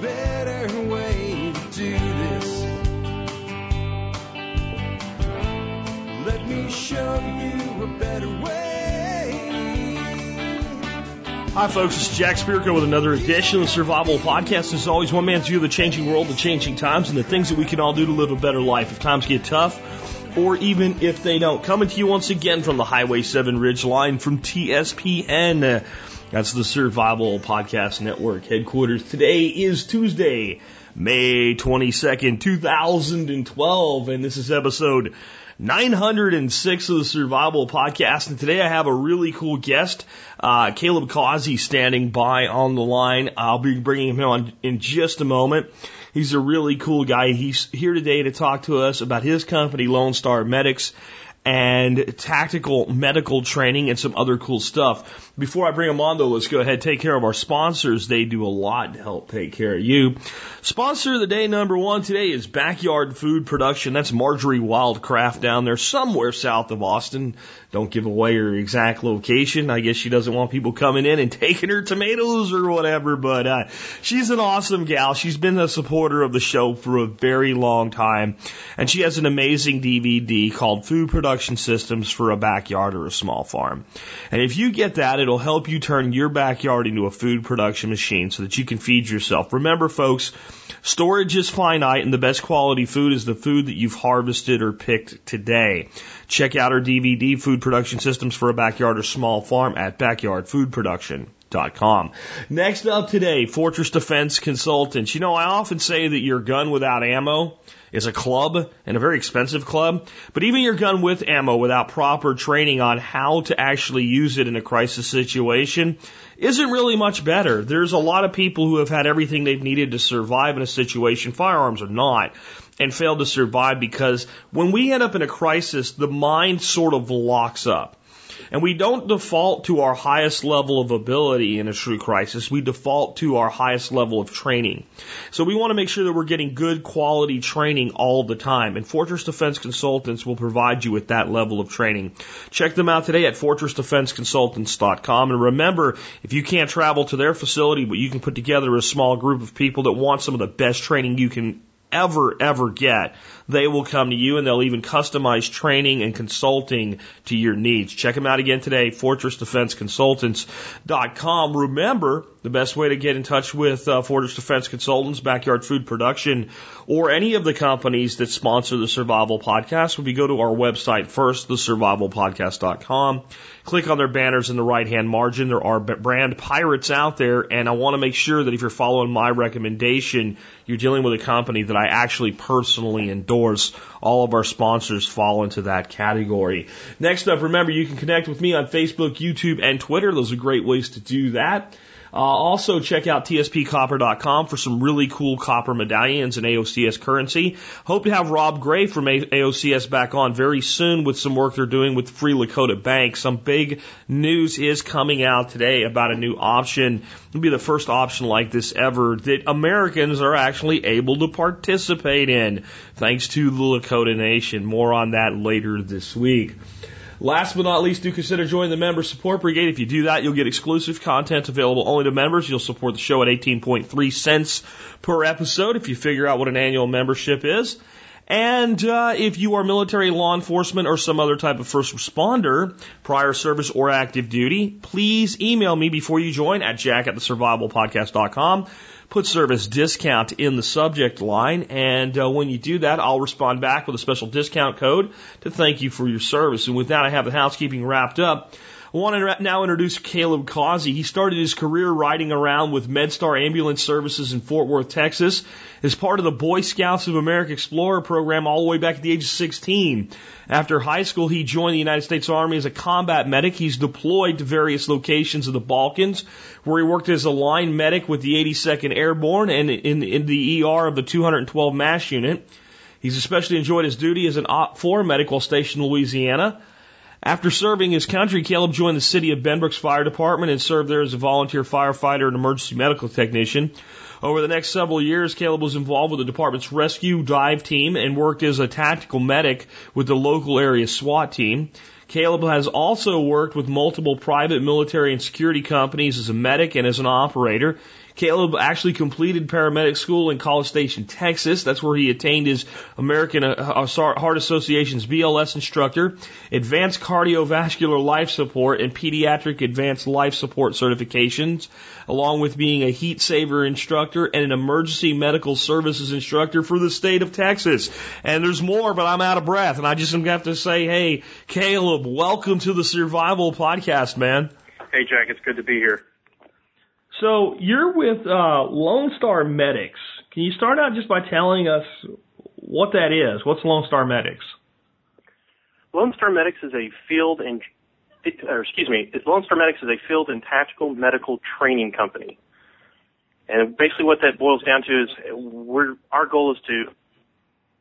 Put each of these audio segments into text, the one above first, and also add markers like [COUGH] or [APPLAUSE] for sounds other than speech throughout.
better way to do this. Let me show you a better way. Hi, folks. It's Jack Spirko with another edition of the Survival Podcast. As always, one man's view of the changing world, the changing times, and the things that we can all do to live a better life if times get tough or even if they don't. Coming to you once again from the Highway 7 Ridge line from TSPN. That's the Survival Podcast Network headquarters. Today is Tuesday, May 22nd, 2012, and this is episode 906 of the Survival Podcast. And today I have a really cool guest, uh, Caleb Causey, standing by on the line. I'll be bringing him on in just a moment. He's a really cool guy. He's here today to talk to us about his company, Lone Star Medics, and tactical medical training and some other cool stuff. Before I bring them on though, let's go ahead and take care of our sponsors. They do a lot to help take care of you. Sponsor of the day number one today is Backyard Food Production. That's Marjorie Wildcraft down there somewhere south of Austin. Don't give away her exact location. I guess she doesn't want people coming in and [LAUGHS] taking her tomatoes or whatever, but uh, she's an awesome gal. She's been a supporter of the show for a very long time, and she has an amazing DVD called Food Production Systems for a Backyard or a Small Farm. And if you get that, it'll help you turn your backyard into a food production machine so that you can feed yourself. Remember, folks, storage is finite, and the best quality food is the food that you've harvested or picked today. Check out our DVD, Food Production Systems for a Backyard or Small Farm at backyardfoodproduction.com. Next up today, Fortress Defense Consultants. You know, I often say that your gun without ammo is a club and a very expensive club, but even your gun with ammo without proper training on how to actually use it in a crisis situation isn't really much better. There's a lot of people who have had everything they've needed to survive in a situation. Firearms or not and failed to survive because when we end up in a crisis, the mind sort of locks up. And we don't default to our highest level of ability in a true crisis. We default to our highest level of training. So we want to make sure that we're getting good quality training all the time. And Fortress Defense Consultants will provide you with that level of training. Check them out today at fortressdefenseconsultants.com. And remember, if you can't travel to their facility, but you can put together a small group of people that want some of the best training you can ever, ever get, they will come to you and they'll even customize training and consulting to your needs. Check them out again today, fortressdefenseconsultants.com. Remember, the best way to get in touch with uh, Fortress Defense Consultants, Backyard Food Production, or any of the companies that sponsor the Survival Podcast would be go to our website first, thesurvivalpodcast.com. Click on their banners in the right hand margin. There are brand pirates out there, and I want to make sure that if you're following my recommendation, you're dealing with a company that I actually personally endorse. All of our sponsors fall into that category. Next up, remember you can connect with me on Facebook, YouTube, and Twitter. Those are great ways to do that. Uh, also, check out tspcopper.com for some really cool copper medallions and AOCS currency. Hope to have Rob Gray from AOCS back on very soon with some work they're doing with Free Lakota Bank. Some big news is coming out today about a new option. It'll be the first option like this ever that Americans are actually able to participate in, thanks to the Lakota Nation. More on that later this week. Last but not least, do consider joining the Member Support Brigade. If you do that, you'll get exclusive content available only to members. You'll support the show at 18.3 cents per episode if you figure out what an annual membership is. And uh, if you are military, law enforcement, or some other type of first responder, prior service or active duty, please email me before you join at jack at the survivalpodcast.com put service discount in the subject line. And uh, when you do that, I'll respond back with a special discount code to thank you for your service. And with that, I have the housekeeping wrapped up. I want to now introduce Caleb Causey. He started his career riding around with MedStar Ambulance Services in Fort Worth, Texas, as part of the Boy Scouts of America Explorer program all the way back at the age of 16. After high school, he joined the United States Army as a combat medic. He's deployed to various locations of the Balkans, where he worked as a line medic with the 82nd Airborne and in, in the ER of the 212 MASH unit. He's especially enjoyed his duty as an OPFOR medic while stationed in Louisiana. After serving his country, Caleb joined the city of Benbrooks Fire Department and served there as a volunteer firefighter and emergency medical technician. Over the next several years, Caleb was involved with the department's rescue dive team and worked as a tactical medic with the local area SWAT team. Caleb has also worked with multiple private military and security companies as a medic and as an operator. Caleb actually completed paramedic school in College Station, Texas. That's where he attained his American uh, uh, Heart Association's BLS instructor, advanced cardiovascular life support, and pediatric advanced life support certifications, along with being a Heartsaver instructor and an emergency medical services instructor for the state of Texas. And there's more, but I'm out of breath. And I just have to say, hey, Caleb, welcome to the Survival Podcast, man. Hey, Jack, it's good to be here. So you're with uh, Lone Star Medics. Can you start out just by telling us what that is? What's Lone Star Medics? Lone Star Medics is a field and, or excuse me, Lone Star Medics is a field and tactical medical training company. And basically, what that boils down to is, we're our goal is to.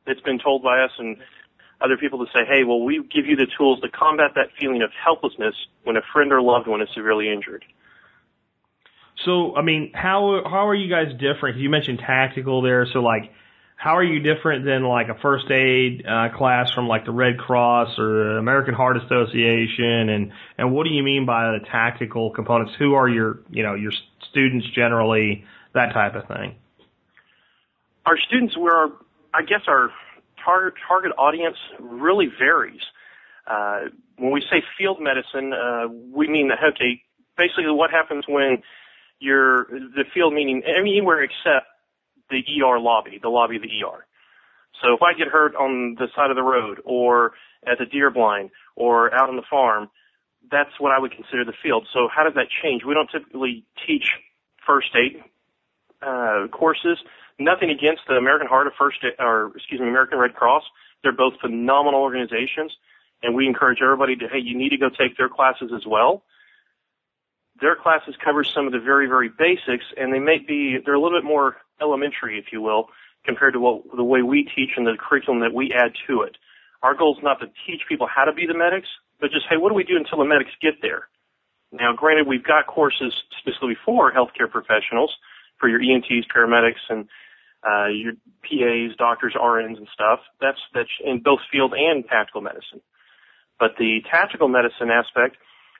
It's been told by us and other people to say, hey, well, we give you the tools to combat that feeling of helplessness when a friend or loved one is severely injured. So, I mean, how how are you guys different? You mentioned tactical there, so like, how are you different than like a first aid uh, class from like the Red Cross or American Heart Association, and and what do you mean by the tactical components? Who are your you know your students generally? That type of thing. Our students, were, I guess our target target audience really varies. Uh, when we say field medicine, uh, we mean that okay, basically what happens when your the field meaning anywhere except the ER lobby, the lobby of the ER. So if I get hurt on the side of the road or at the deer blind or out on the farm, that's what I would consider the field. So how does that change? We don't typically teach first aid uh, courses. Nothing against the American Heart of First Aid, or excuse me, American Red Cross. They're both phenomenal organizations, and we encourage everybody to hey, you need to go take their classes as well their classes cover some of the very, very basics, and they may be they're a little bit more elementary, if you will, compared to what the way we teach and the curriculum that we add to it. Our goal is not to teach people how to be the medics, but just hey, what do we do until the medics get there? Now, granted, we've got courses specifically for healthcare professionals, for your EMTs, paramedics, and uh, your PAs, doctors, RNs, and stuff. That's that's in both field and tactical medicine. But the tactical medicine aspect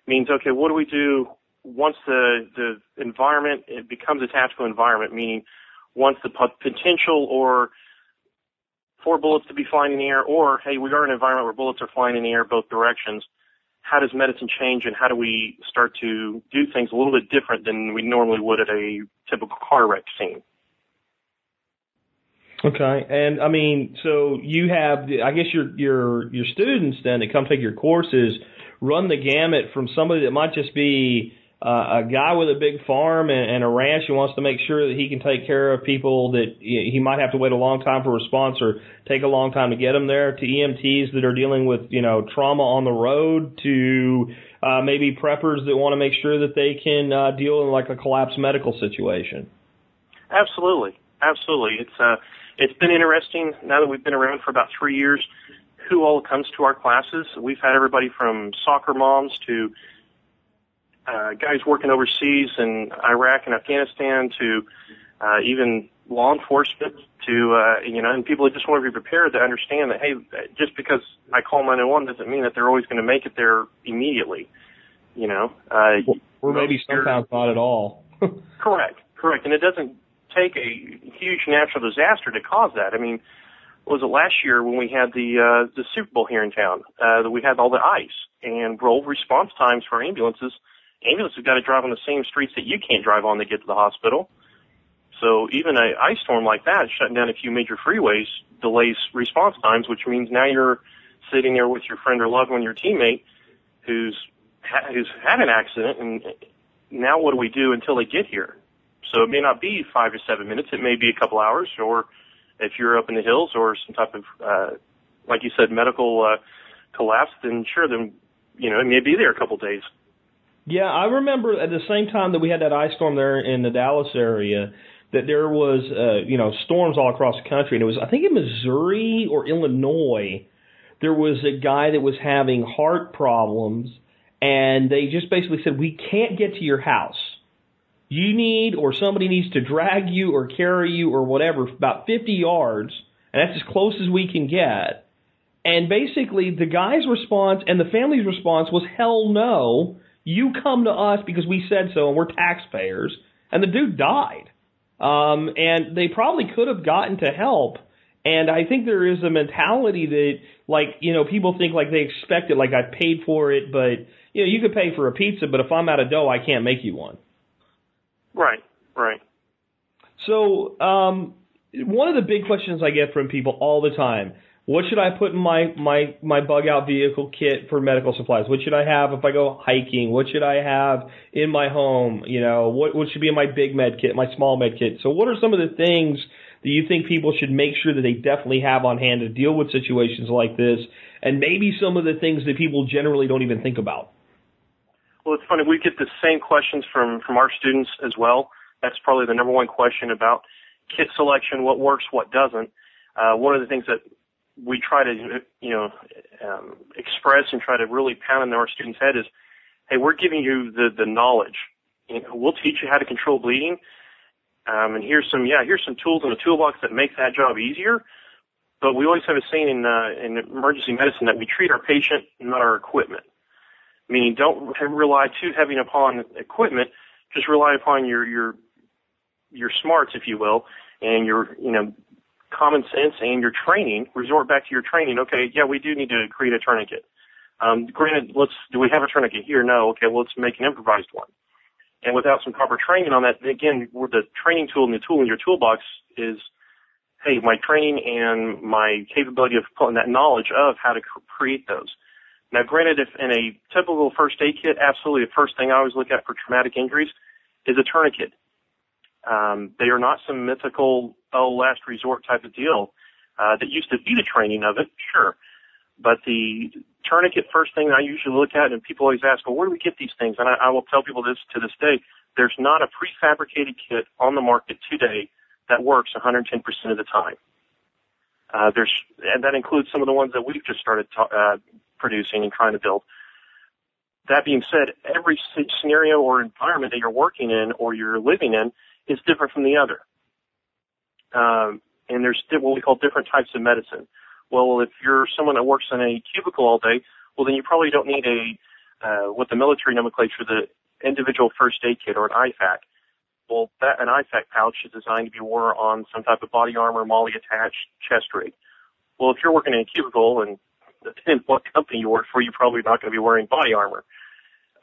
means okay, what do we do once the the environment it becomes a tactical environment, meaning once the potential or for bullets to be flying in the air, or hey, we are in an environment where bullets are flying in the air both directions. How does medicine change, and how do we start to do things a little bit different than we normally would at a typical car wreck scene? Okay, and I mean, so you have, I guess your your your students then that come take your courses run the gamut from somebody that might just be uh, a guy with a big farm and, and a ranch who wants to make sure that he can take care of people that he might have to wait a long time for response or take a long time to get them there to EMTs that are dealing with, you know, trauma on the road to uh, maybe preppers that want to make sure that they can uh, deal in like a collapsed medical situation. Absolutely. Absolutely. It's, uh, it's been interesting now that we've been around for about three years who all comes to our classes. We've had everybody from soccer moms to uh, guys working overseas in Iraq and Afghanistan to uh, even law enforcement to uh, you know, and people just want to be prepared to understand that hey, just because I call 911 doesn't mean that they're always going to make it there immediately. You know, uh, or maybe sometimes not at all. [LAUGHS] correct, correct, and it doesn't take a huge natural disaster to cause that. I mean, was it last year when we had the uh, the Super Bowl here in town? Uh, that we had all the ice and roll response times for ambulances ambulances got to drive on the same streets that you can't drive on to get to the hospital. So even a ice storm like that, shutting down a few major freeways, delays response times, which means now you're sitting there with your friend or loved one, your teammate, who's ha- who's had an accident, and now what do we do until they get here? So it may not be five to seven minutes; it may be a couple hours, or if you're up in the hills or some type of, uh, like you said, medical uh, collapse, then sure, then you know it may be there a couple days. Yeah, I remember at the same time that we had that ice storm there in the Dallas area, that there was uh, you know storms all across the country, and it was I think in Missouri or Illinois, there was a guy that was having heart problems, and they just basically said we can't get to your house. You need or somebody needs to drag you or carry you or whatever about 50 yards, and that's as close as we can get And basically, the guy's response and the family's response was, hell no. You come to us because we said so and we're taxpayers. And the dude died. Um, and they probably could have gotten to help. And I think there is a mentality that, like, you know, people think like they expect it, like I paid for it, but, you know, you could pay for a pizza, but if I'm out of dough, I can't make you one. Right, right. So, um, one of the big questions I get from people all the time what should I put in my my my bug out vehicle kit for medical supplies? What should I have if I go hiking? What should I have in my home? You know, what what should be in my big med kit, my small med kit? So what are some of the things that you think people should make sure that they definitely have on hand to deal with situations like this? And maybe some of the things that people generally don't even think about. Well, it's funny. We get the same questions from from our students as well. That's probably the number one question about kit selection, what works, what doesn't. Uh, one of the things that we try to, you know, um, express and try to really pound into our students' head is, hey, we're giving you the, the knowledge. You know, we'll teach you how to control bleeding. Um, and here's some, yeah, here's some tools in the toolbox that make that job easier. But we always have a saying in, uh, in emergency medicine that we treat our patient, not our equipment. Meaning don't rely too heavy upon equipment, just rely upon your, your, your smarts, if you will, and your, you know, common sense and your training, resort back to your training. Okay, yeah, we do need to create a tourniquet. Um, granted, let's do we have a tourniquet here? No. Okay, well, let's make an improvised one. And without some proper training on that, again, the training tool and the tool in your toolbox is, hey, my training and my capability of pulling that knowledge of how to create those. Now, granted, if in a typical first aid kit, absolutely the first thing I always look at for traumatic injuries is a tourniquet. Um, they are not some mythical, oh, last resort type of deal. Uh, that used to be the training of it, sure. But the tourniquet first thing I usually look at, and people always ask, well, where do we get these things? And I, I will tell people this to this day. There's not a prefabricated kit on the market today that works 110% of the time. Uh, there's, and that includes some of the ones that we've just started ta- uh, producing and trying to build. That being said, every scenario or environment that you're working in or you're living in is different from the other. Um, and there's what we call different types of medicine. Well, if you're someone that works in a cubicle all day, well, then you probably don't need a uh, what the military nomenclature, the individual first aid kit or an IFAK. Well, that an IFAK pouch is designed to be worn on some type of body armor, MOLLE attached chest rig. Well, if you're working in a cubicle and [LAUGHS] depending what company you work for, you're probably not going to be wearing body armor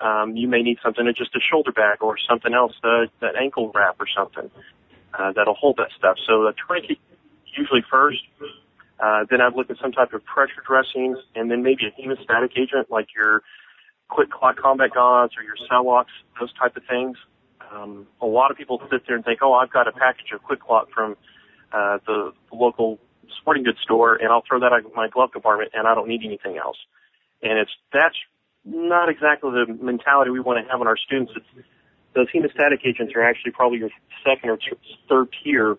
um, you may need something to just a shoulder bag or something else, uh, that ankle wrap or something uh, that'll hold that stuff. So a tourniquet usually first. Uh, then I'd look at some type of pressure dressings, and then maybe a hemostatic agent like your QuikClot combat gauze or your Celox, those type of things. Um, a lot of people sit there and think, oh, I've got a package of QuikClot from uh, the local sporting goods store, and I'll throw that in my glove compartment, and I don't need anything else. And it's that's not exactly the mentality we want to have on our students. It's, those hemostatic agents are actually probably your second or third tier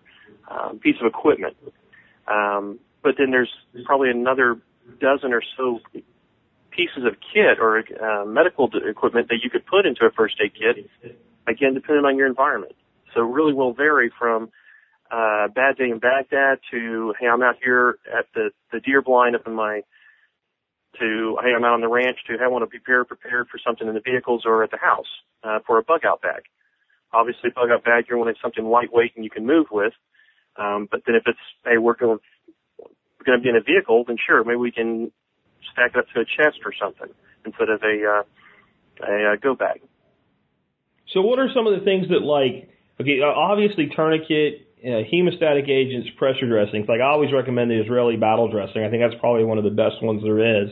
um, piece of equipment. Um, but then there's probably another dozen or so pieces of kit or uh, medical equipment that you could put into a first aid kit, again, depending on your environment. So it really will vary from uh, bad day in Baghdad to, hey, I'm out here at the, the deer blind up in my to, hey, I'm out on the ranch to, hey, I want to prepare prepared for something in the vehicles or at the house uh, for a bug out bag. Obviously, bug out bag, you're wanting something lightweight and you can move with. Um, but then if it's, hey, we're going we're going to be in a vehicle, then sure, maybe we can stack it up to a chest or something instead of a, uh, a, a go bag. So what are some of the things that like, okay, obviously tourniquet, uh, hemostatic agents, pressure dressings. Like I always recommend the Israeli battle dressing. I think that's probably one of the best ones there is.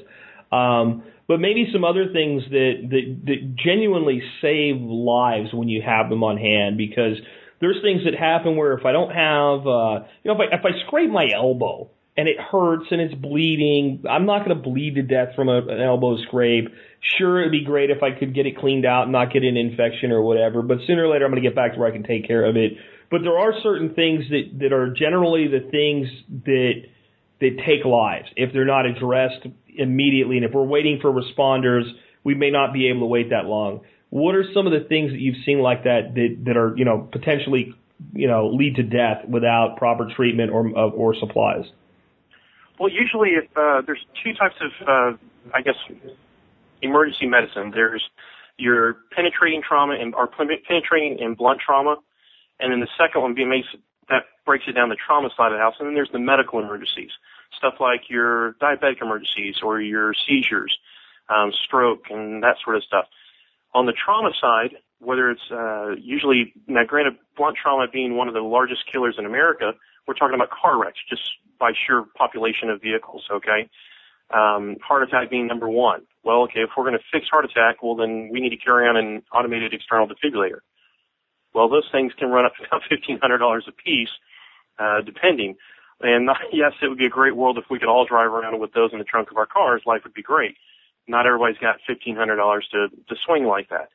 Um, but maybe some other things that, that that genuinely save lives when you have them on hand because there's things that happen where if I don't have, uh, you know, if I if I scrape my elbow and it hurts and it's bleeding, I'm not going to bleed to death from a, an elbow scrape. Sure, it'd be great if I could get it cleaned out and not get an infection or whatever, but sooner or later I'm going to get back to where I can take care of it but there are certain things that, that are generally the things that that take lives if they're not addressed immediately. And if we're waiting for responders, we may not be able to wait that long. What are some of the things that you've seen like that that, that are you know potentially you know lead to death without proper treatment or or supplies? Well, usually, if uh, there's two types of, uh, I guess, emergency medicine. There's your penetrating trauma and or penetrating and blunt trauma, and then the second one makes that breaks it down the trauma side of the house, and then there's the medical emergencies, stuff like your diabetic emergencies or your seizures, um, stroke, and that sort of stuff. On the trauma side, whether it's uh, usually now, granted, blunt trauma being one of the largest killers in America, we're talking about car wrecks just by sheer population of vehicles. Okay, um, heart attack being number one. Well, okay, if we're going to fix heart attack, well then we need to carry on an automated external defibrillator. Well, those things can run up to about fifteen hundred dollars a piece, uh, depending. And [LAUGHS] yes, it would be a great world if we could all drive around with those in the trunk of our cars. Life would be great. Not everybody's got fifteen hundred dollars to to swing like that.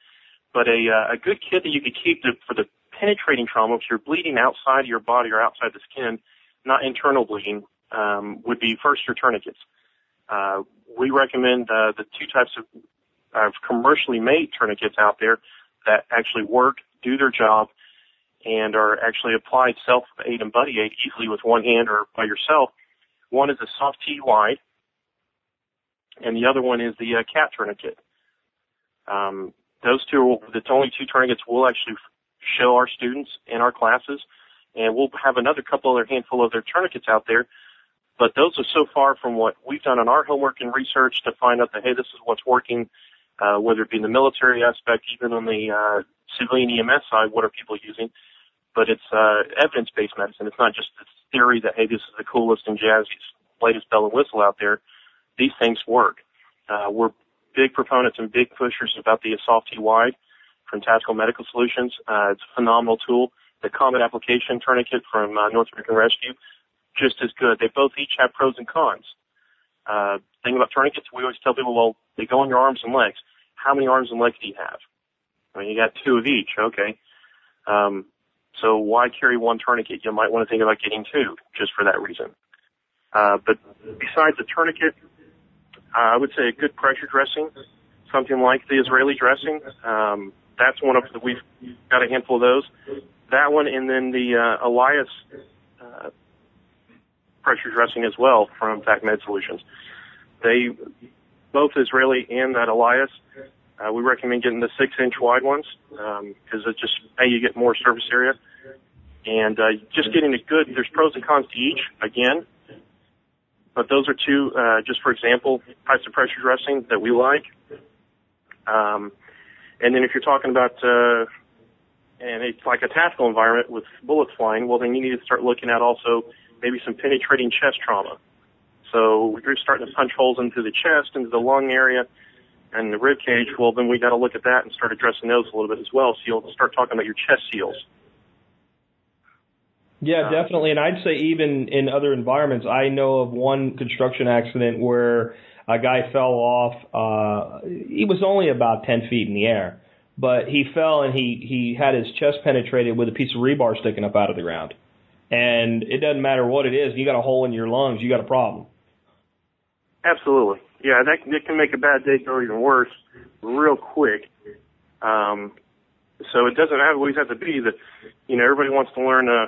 But a uh, a good kit that you could keep to, for the penetrating trauma, if you're bleeding outside your body or outside the skin, not internal bleeding, um, would be first your tourniquets. Uh, we recommend uh, the two types of, of commercially made tourniquets out there that actually work, do their job, and are actually applied self aid and buddy aid easily with one hand or by yourself. One is a soft T wide, and the other one is the uh, CAT tourniquet. Um, those two the only two tourniquets we'll actually show our students in our classes, and we'll have another couple other handful of their tourniquets out there but those are so far from what we've done on our homework and research to find out that, hey, this is what's working, uh, whether it be in the military aspect, even on the uh, civilian EMS side, what are people using? But it's uh, evidence-based medicine. It's not just this theory that, hey, this is the coolest and jazziest, latest bell and whistle out there. These things work. Uh, we're big proponents and big pushers about the Assault T-Wide from Tactical Medical Solutions. Uh, it's a phenomenal tool. The Combat Application Tourniquet from uh, North American Rescue just as good. They both each have pros and cons. Uh, thing about tourniquets, we always tell people, well, they go on your arms and legs. How many arms and legs do you have? I mean, you got two of each, okay. Um, so why carry one tourniquet? You might want to think about getting two, just for that reason. Uh, but besides the tourniquet, uh, I would say a good pressure dressing, something like the Israeli dressing. Um, that's one of the, we've got a handful of those. That one, and then the uh, OLAES uh, pressure dressing as well from TacMed Solutions. They, both Israeli and that OLAES, uh, we recommend getting the six inch wide ones because um, it just a you get more surface area, and uh, just getting a good. There's pros and cons to each again, but those are two. Uh, just for example, types of pressure dressing that we like. Um, and then if you're talking about uh, and it's like a tactical environment with bullets flying, well then you need to start looking at also maybe some penetrating chest trauma. So you're starting to punch holes into the chest, into the lung area, and the rib cage. Well, then we got to look at that and start addressing those a little bit as well. So you'll start talking about your chest seals. Yeah, definitely. And I'd say even in other environments, I know of one construction accident where a guy fell off. Uh, he was only about 10 feet in the air, but he fell and he, he had his chest penetrated with a piece of rebar sticking up out of the ground. And it doesn't matter what it is, you got a hole in your lungs, you got a problem. Absolutely. Yeah, that, that can make a bad day go even worse real quick. Um, so it doesn't always have to be that, you know, everybody wants to learn, uh,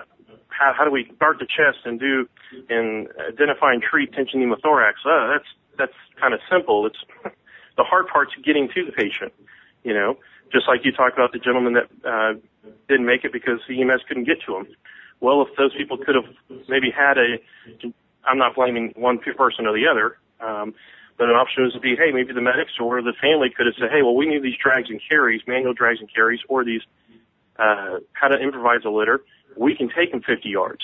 how, how do we start the chest and do, and identify and treat tension pneumothorax. Uh, that's, that's kind of simple. It's, [LAUGHS] the hard part's getting to the patient, you know, just like you talked about the gentleman that, uh, didn't make it because EMS couldn't get to him well, if those people could have maybe had a, I'm not blaming one person or the other, um, but an option is to be, hey, maybe the medics or the family could have said, hey, well, we need these drags and carries, manual drags and carries, or these, uh, how to improvise a litter. We can take them 50 yards.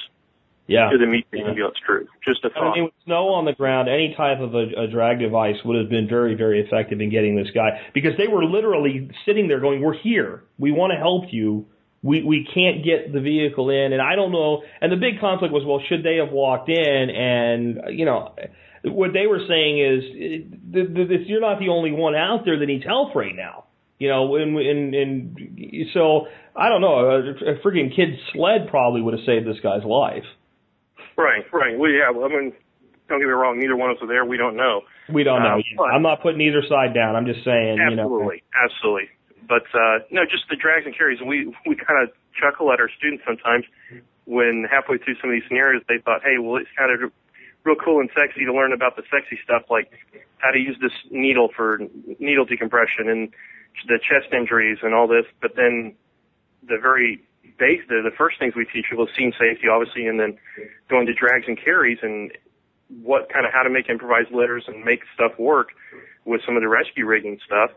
Yeah. To the meet the ambulance crew. Just a thought. I mean, with snow on the ground, any type of a, a drag device would have been very, very effective in getting this guy because they were literally sitting there going, we're here. We want to help you we we can't get the vehicle in, and I don't know. And the big conflict was, well, should they have walked in? And you know, what they were saying is, the, you're not the only one out there that needs help right now. You know, and and and so I don't know. A, a freaking kid's sled probably would have saved this guy's life. Right, right. Well, yeah. Well, I mean, don't get me wrong. Neither one of us are there. We don't know. We don't know. Um, I'm not putting either side down. I'm just saying. Absolutely, you know. absolutely. But uh, no, just the drags and carries. We we kind of chuckle at our students sometimes when halfway through some of these scenarios they thought, hey, well, it's kind of real cool and sexy to learn about the sexy stuff like how to use this needle for needle decompression and the chest injuries and all this. But then the very base, the, the first things we teach people is scene safety, obviously, and then going to drags and carries and what kind of how to make improvised litters and make stuff work with some of the rescue rigging stuff.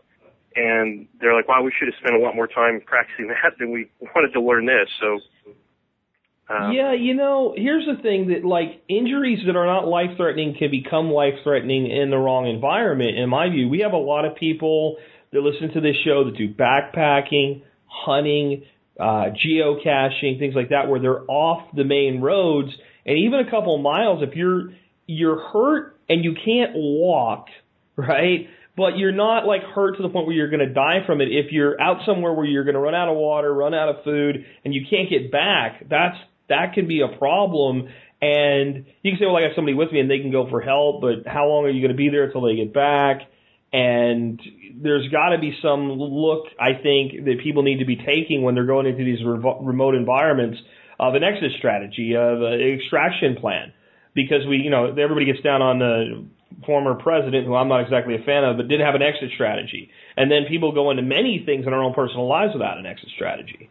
And they're like, wow, we should have spent a lot more time practicing [LAUGHS] that than we wanted to learn this. So um, yeah, you know, here's the thing that like injuries that are not life threatening can become life threatening in the wrong environment. In my view, we have a lot of people that listen to this show that do backpacking, hunting, uh, geocaching, things like that, where they're off the main roads, and even a couple of miles. If you're you're hurt and you can't walk, [LAUGHS] right? But you're not like hurt to the point where you're going to die from it. If you're out somewhere where you're going to run out of water, run out of food, and you can't get back, that's that can be a problem. And you can say, well, I got somebody with me and they can go for help, but how long are you going to be there until they get back? And there's got to be some look, I think, that people need to be taking when they're going into these remote environments of an exit strategy, of an extraction plan. Because we, you know, everybody gets down on the former president, who I'm not exactly a fan of, but didn't have an exit strategy. And then people go into many things in our own personal lives without an exit strategy.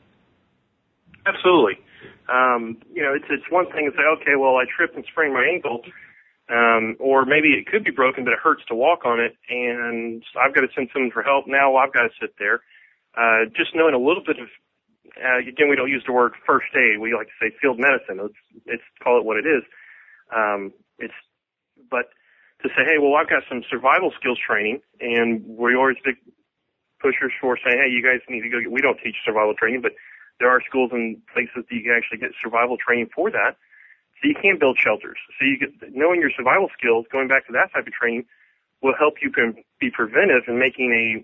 Absolutely. Um, you know, it's it's one thing to say, okay, well, I tripped and sprained my ankle, um, or maybe it could be broken, but it hurts to walk on it, and I've got to send someone for help. Now I've got to sit there. Uh, just knowing a little bit of, uh, again, we don't use the word first aid. We like to say field medicine. It's it's call it what it is. Um, it's, but to say, hey, well, I've got some survival skills training, and we always big pushers for saying, hey, you guys need to go. Get, we don't teach survival training, but there are schools and places that you can actually get survival training for that. So you can build shelters. So you get, knowing your survival skills, going back to that type of training, will help you can be preventive in making a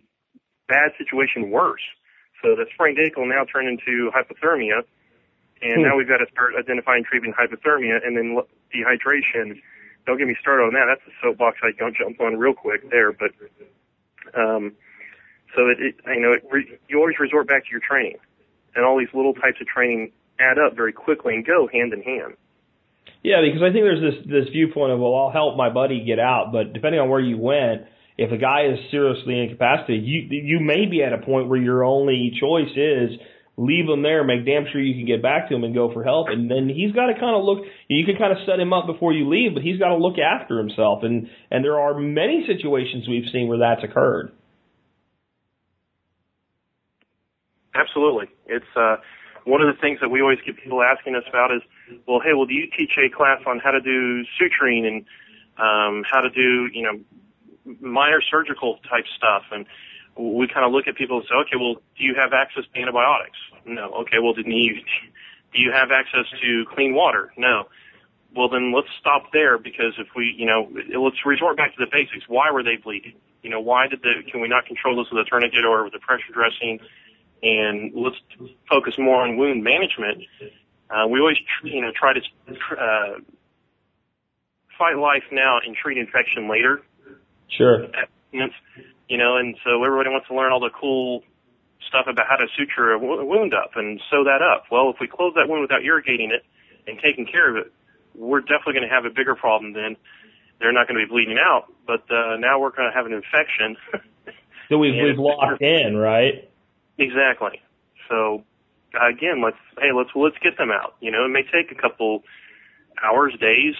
bad situation worse. So the sprained ankle now turned into hypothermia, and hmm. now we've got to start identifying treating hypothermia and then dehydration. Don't get me started on that. That's a soapbox I don't jump on real quick there, but um, so it, it you know it re, you always resort back to your training and all these little types of training add up very quickly and go hand in hand. Yeah, because I think there's this this viewpoint of well, I'll help my buddy get out, but depending on where you went, if a guy is seriously incapacitated, you you may be at a point where your only choice is leave him there, make damn sure you can get back to him and go for help, and then he's got to kind of look. You can kind of set him up before you leave, but he's got to look after himself, and and there are many situations we've seen where that's occurred. Absolutely. It's uh, one of the things that we always get people asking us about is, well, hey, well, do you teach a class on how to do suturing and um, how to do, you know, minor surgical type stuff? And we kind of look at people and say, okay, well, do you have access to antibiotics? No. Okay, well, do you do you have access to clean water? No. Well, then let's stop there because if we, you know, let's resort back to the basics. Why were they bleeding? You know, why did the, can we not control this with a tourniquet or with a pressure dressing? and let's focus more on wound management. Uh, we always, you know, try to uh, fight life now and treat infection later. Sure. You know, and so everybody wants to learn all the cool stuff about how to suture a wound up and sew that up. Well, if we close that wound without irrigating it and taking care of it, we're definitely going to have a bigger problem then. They're not going to be bleeding out, but uh, now we're going to have an infection. [LAUGHS] so we've, we've [LAUGHS] locked in, right? Exactly. So again, let's hey, let's let's get them out. You know, it may take a couple hours, days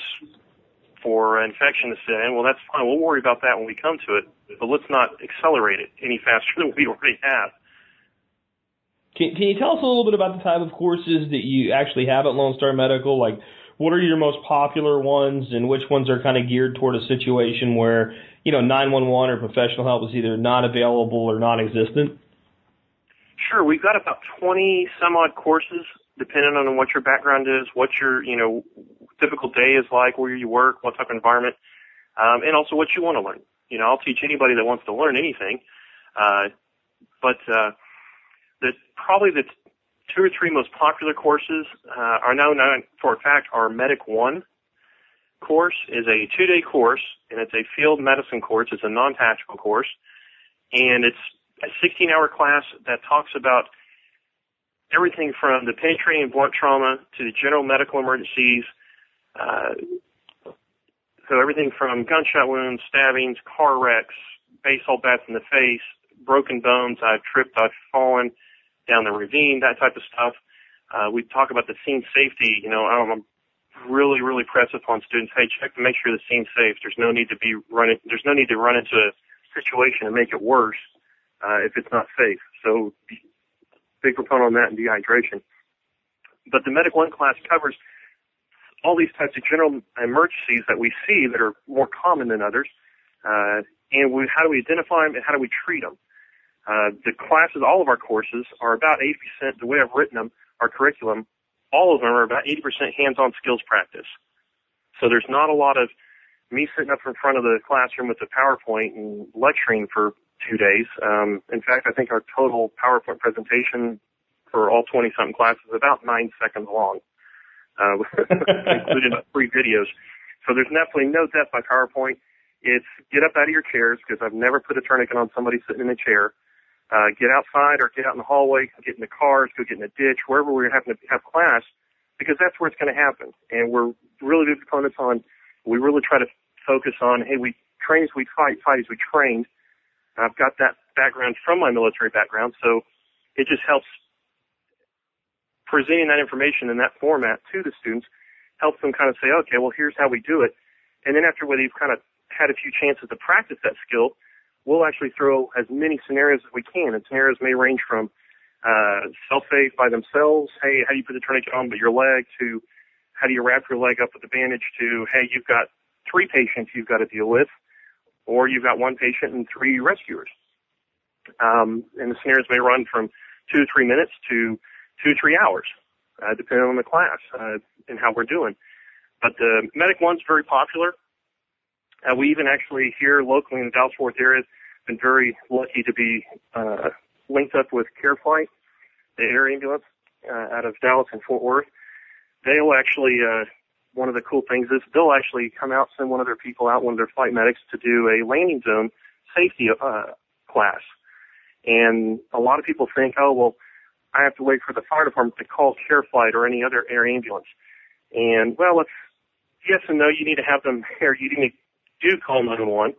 for infection to set in. Well, that's fine. We'll worry about that when we come to it. But let's not accelerate it any [LAUGHS] faster than we already have. Can, can you tell us a little bit about the type of courses that you actually have at Lone Star Medical? Like, what are your most popular ones, and which ones are kind of geared toward a situation where you know 911 or professional help is either not available or non-existent? Sure, we've got about 20 some odd courses, depending on what your background is, what your, you know, typical day is like, where you work, what type of environment, um, and also what you want to learn. You know, I'll teach anybody that wants to learn anything. Uh, but, uh, the, probably the two or three most popular courses, uh, are now known for a fact our Medic One course is a two day course and it's a field medicine course. It's a non-tactical course and it's a 16 hour class that talks about everything from the penetrating blunt trauma to the general medical emergencies, So everything from gunshot wounds, stabbings, car wrecks, baseball bats in the face, broken bones, I've tripped, I've fallen down the ravine, that type of stuff. Uh, we talk about the scene safety. You know, I'm really, really press upon students. Hey, check to make sure the scene's safe. There's no need to be running. There's no need to run into a situation and make it worse uh, if it's not safe. So, big proponent on that and dehydration. But the Medic One class covers all these types of general emergencies that we see that are more common than others. Uh, and we, how do we identify them and how do we treat them? Uh, the classes, all of our courses are about 80%, the way I've written them, our curriculum, all of them are about 80% hands-on skills practice. So there's not a lot of me sitting up in front of the classroom with the PowerPoint and lecturing for two days. Um, in fact, I think our total PowerPoint presentation for all 20 something classes is about nine seconds long, uh, [LAUGHS] including three videos. So there's definitely no death by PowerPoint. It's get up out of your chairs because I've never put a tourniquet on somebody sitting in a chair uh, get outside or get out in the hallway, get in the cars, go get in a ditch, wherever we're having to have class, because that's where it's going to happen. And we're really big proponents on, we really try to focus on, hey, we train as we fight, fight as we train. I've got that background from my military background, so it just helps presenting that information in that format to the students helps them kind of say, okay, well, here's how we do it. And then after they've kind of had a few chances to practice that skill, we'll actually throw as many scenarios as we can. And scenarios may range from uh, self-aid by themselves, hey, how do you put the tourniquet on but your leg, to how do you wrap your leg up with a bandage, to hey, you've got three patients you've got to deal with, or you've got one patient and three rescuers. Um, and the scenarios may run from two to three minutes to two three hours, uh, depending on the class uh, and how we're doing. But the Medic One's very popular. Uh, we even actually here locally in the Dallas Fort Worth area been very lucky to be uh, linked up with CareFlight, the air ambulance uh, out of Dallas and Fort Worth. They'll actually, uh, one of the cool things is they'll actually come out, send one of their people out, one of their flight medics, to do a landing zone safety uh, class. And a lot of people think, oh well, I have to wait for the fire department to call CareFlight or any other air ambulance. And well, it's yes and no. You need to have them here. You need to do call 911,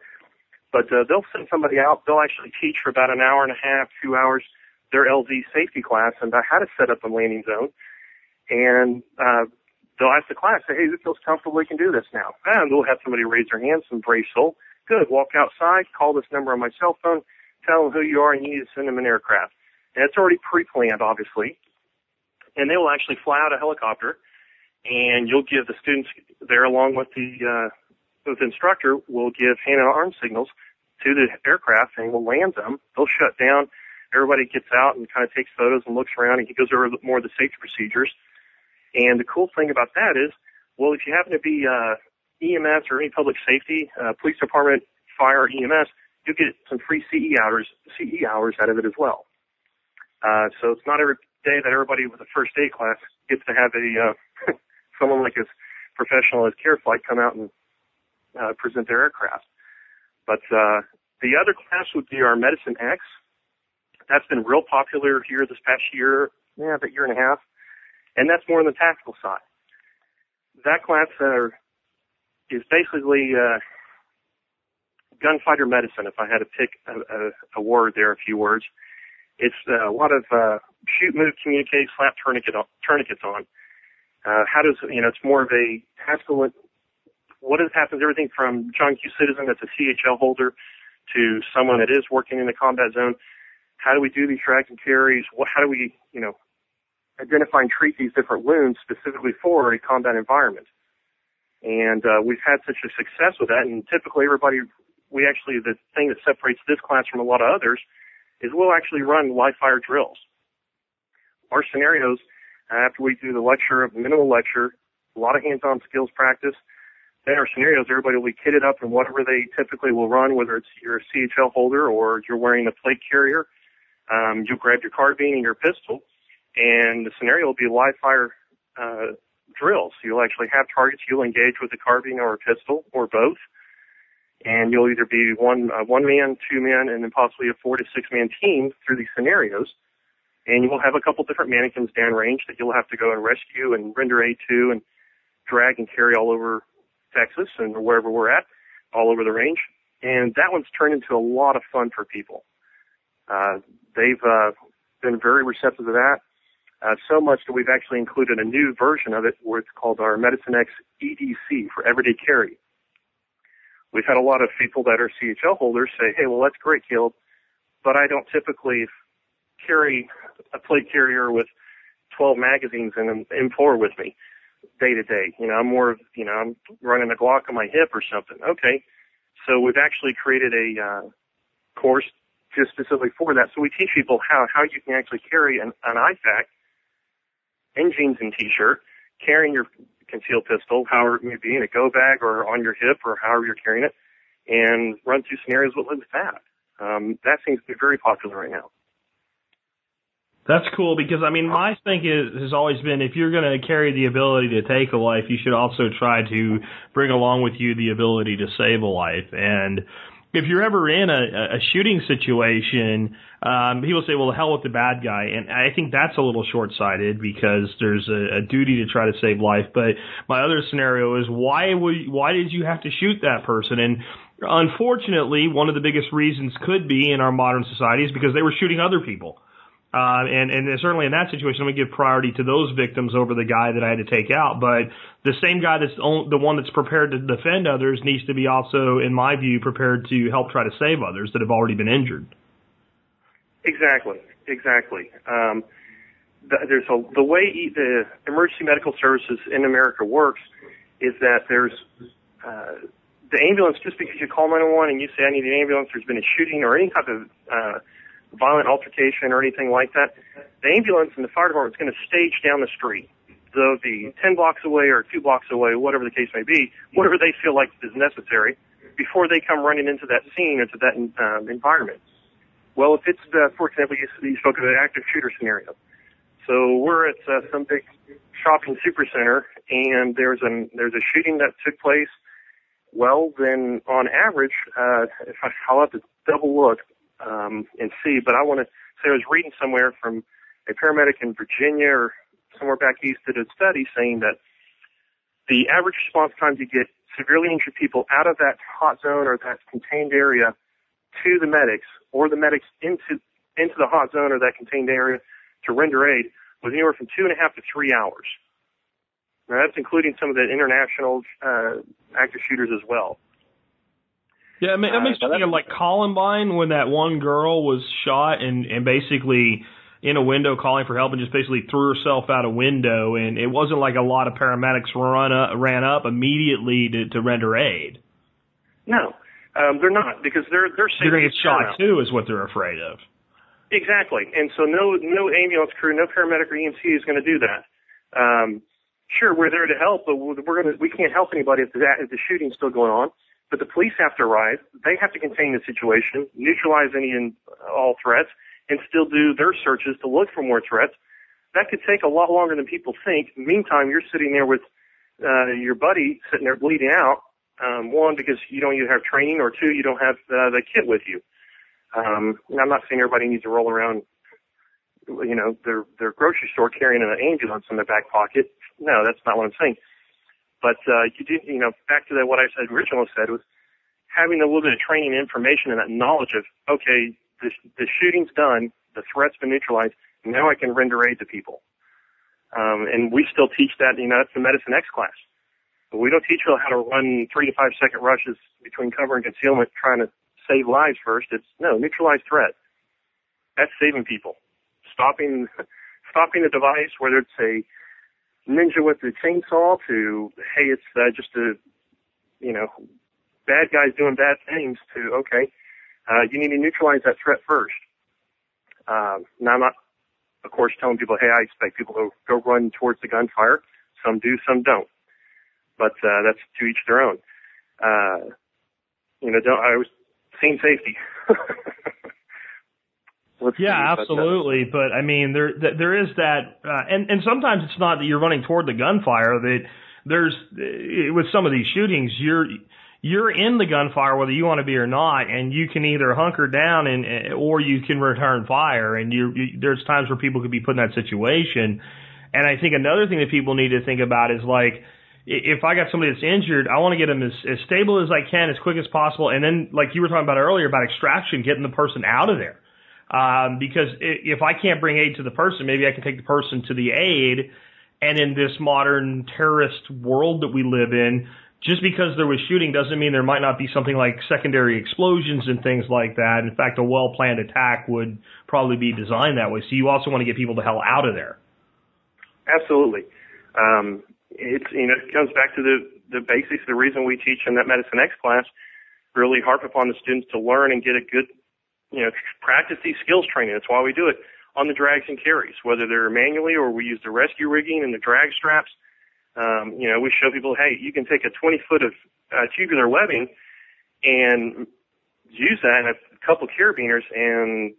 but uh, they'll send somebody out. They'll actually teach for about an hour and a half, two hours, their LZ safety class and how to set up a landing zone. And uh, they'll ask the class, say, hey, who feels comfortable we can do this now? And they'll have somebody raise their hand, some brave soul. Good, walk outside, call this number on my cell phone, tell them who you are, and you need to send them an aircraft. And it's already pre-planned, obviously. And they will actually fly out a helicopter, and you'll give the students there along with the uh, the instructor will give hand and arm signals to the aircraft and will land them. They'll shut down. Everybody gets out and kind of takes photos and looks around and he goes over more of the safety procedures. And the cool thing about that is, well, if you happen to be uh, EMS or any public safety, uh, police department, fire, EMS, you get some free CE hours, CE hours out of it as well. Uh, so it's not every day that everybody with a first aid class gets to have a uh, [LAUGHS] someone like as professional as CareFlight come out and uh, present their aircraft. But uh, the other class would be our Medicine X. That's been real popular here this past year, yeah, about year and a half, and that's more on the tactical side. That class uh, is basically uh, gunfighter medicine. If I had to pick a, a, a word there, a few words, it's uh, a lot of uh, shoot, move, communicate, slap tourniquet on, tourniquets on. Uh, how does you know? It's more of a tactical what has happened, everything from John Q. Citizen that's a CHL holder to someone that is working in the combat zone. How do we do these drags and carries? What, how do we, you know, identify and treat these different wounds specifically for a combat environment? And uh, we've had such a success with that. And typically, everybody, we actually the thing that separates this class from a lot of others is we'll actually run live fire drills. Our scenarios after we do the lecture, minimal lecture, a lot of hands-on skills practice then our scenarios, everybody will be kitted up in whatever they typically will run, whether it's your CHL holder or you're wearing a plate carrier. Um, you'll grab your carbine and your pistol, and the scenario will be live fire uh, drills. You'll actually have targets you'll engage with a carbine or a pistol or both, and you'll either be one uh, one man, two men, and then possibly a four to six man team through these scenarios. And you will have a couple different mannequins downrange that you'll have to go and rescue and render aid to and drag and carry all over Texas and wherever we're at, all over the range. And that one's turned into a lot of fun for people. Uh, they've uh, been very receptive to that. Uh, so much that we've actually included a new version of it where it's called our Medicine X EDC for everyday carry. We've had a lot of people that are CHL holders say, hey, well, that's great, Caleb, but I don't typically carry a plate carrier with 12 magazines and an M4 with me day to day. You know, I'm more of, you know, I'm running a Glock on my hip or something. Okay. So we've actually created a uh, course just specifically for that. So we teach people how, how you can actually carry an, an IFAK in jeans and t-shirt, carrying your concealed pistol, however it may be, in a go bag or on your hip or however you're carrying it, and run through scenarios with that. Um, that seems to be very popular right now. That's cool because I mean my thing is has always been if you're going to carry the ability to take a life, you should also try to bring along with you the ability to save a life. And if you're ever in a, a shooting situation, um, people say, "Well, hell with the bad guy," and I think that's a little short-sighted because there's a, a duty to try to save life. But my other scenario is why would why did you have to shoot that person? And unfortunately, one of the biggest reasons could be in our modern society is because they were shooting other people. Uh, and, and certainly in that situation, I'm going to give priority to those victims over the guy that I had to take out. But the same guy that's the one that's prepared to defend others needs to be also, in my view, prepared to help try to save others that have already been injured. Exactly, exactly. Um, the, there's a, the way the emergency medical services in America works is that there's uh, the ambulance. Just because you call 911 and you say I need an ambulance, there's been a shooting or any type of uh, violent altercation or anything like that, the ambulance and the fire department is going to stage down the street. They'll be 10 blocks away or two blocks away, whatever the case may be, whatever they feel like is necessary before they come running into that scene or to that um, environment. Well, if it's, uh, for example, you, you spoke of an active shooter scenario. So we're at uh, some big shopping supercenter and there's an there's a shooting that took place. Well, then on average, uh, if I, I'll have to double look, um, and see. But I want to say I was reading somewhere from a paramedic in Virginia or somewhere back east that did a study saying that the average response time to get severely injured people out of that hot zone or that contained area to the medics or the medics into into the hot zone or that contained area to render aid was anywhere from two and a half to three hours. Now that's including some of the international uh, active shooters as well. Yeah, it, it makes uh, me think of like Columbine when that one girl was shot and and basically in a window calling for help and just basically threw herself out a window and it wasn't like a lot of paramedics run up, ran up immediately to, to render aid. No, um, they're not because they're they're They're going to get shot too, is what they're afraid of. Exactly, and so no no ambulance crew, no paramedic or EMT is going to do that. Um, sure, we're there to help, but we're going to we can't help anybody if the if the shooting's still going on. But the police have to arrive. They have to contain the situation, neutralize any and all threats, and still do their searches to look for more threats. That could take a lot longer than people think. Meantime, you're sitting there with uh, your buddy sitting there bleeding out. Um, one, because you don't either have training, or two, you don't have uh, the kit with you. Um, I'm not saying everybody needs to roll around, you know, their their grocery store carrying an ambulance in their back pocket. No, that's not what I'm saying. But uh, you do, you know, back to that, what I said originally said was having a little bit of training and information and that knowledge of, okay, the, the shooting's done, the threat's been neutralized, now I can render aid to people. Um, and we still teach that, you know, that's the Medicine X class. But we don't teach you how to run three to five second rushes between cover and concealment trying to save lives first. It's no, neutralize threat. That's saving people. Stopping, [LAUGHS] stopping the device, whether it's a ninja with the chainsaw to hey, it's uh, just a you know bad guys doing bad things to okay, uh, you need to neutralize that threat first. Um, now I'm not, of course, telling people hey, I expect people to go run towards the gunfire. Some do, some don't, but uh, that's to each their own. Uh, you know, don't I was scene safety. [LAUGHS] yeah, absolutely. But, I mean, there there is that, uh, and and sometimes it's not that you're running toward the gunfire. That there's uh, with some of these shootings, you're you're in the gunfire whether you want to be or not, and you can either hunker down and uh, or you can return fire. And you, you there's times where people could be put in that situation. And I think another thing that people need to think about is like if I got somebody that's injured, I want to get them as, as stable as I can, as quick as possible, and then, like you were talking about earlier about extraction, getting the person out of there. Um, because if I can't bring aid to the person, maybe I can take the person to the aid. And in this modern terrorist world that we live in, just because there was shooting doesn't mean there might not be something like secondary explosions and things like that. In fact, a well planned attack would probably be designed that way. So you also want to get people the hell out of there. Absolutely. Um, it's you know it comes back to the the basics. The reason we teach in that Medicine X class really harp upon the students to learn and get a good you know practice these skills training. That's why we do it on the drags and carries, whether they're manually or we use the rescue rigging and the drag straps. Um, you know, we show people, hey, you can take a 20 foot of uh, tubular webbing and use that in a couple carabiners and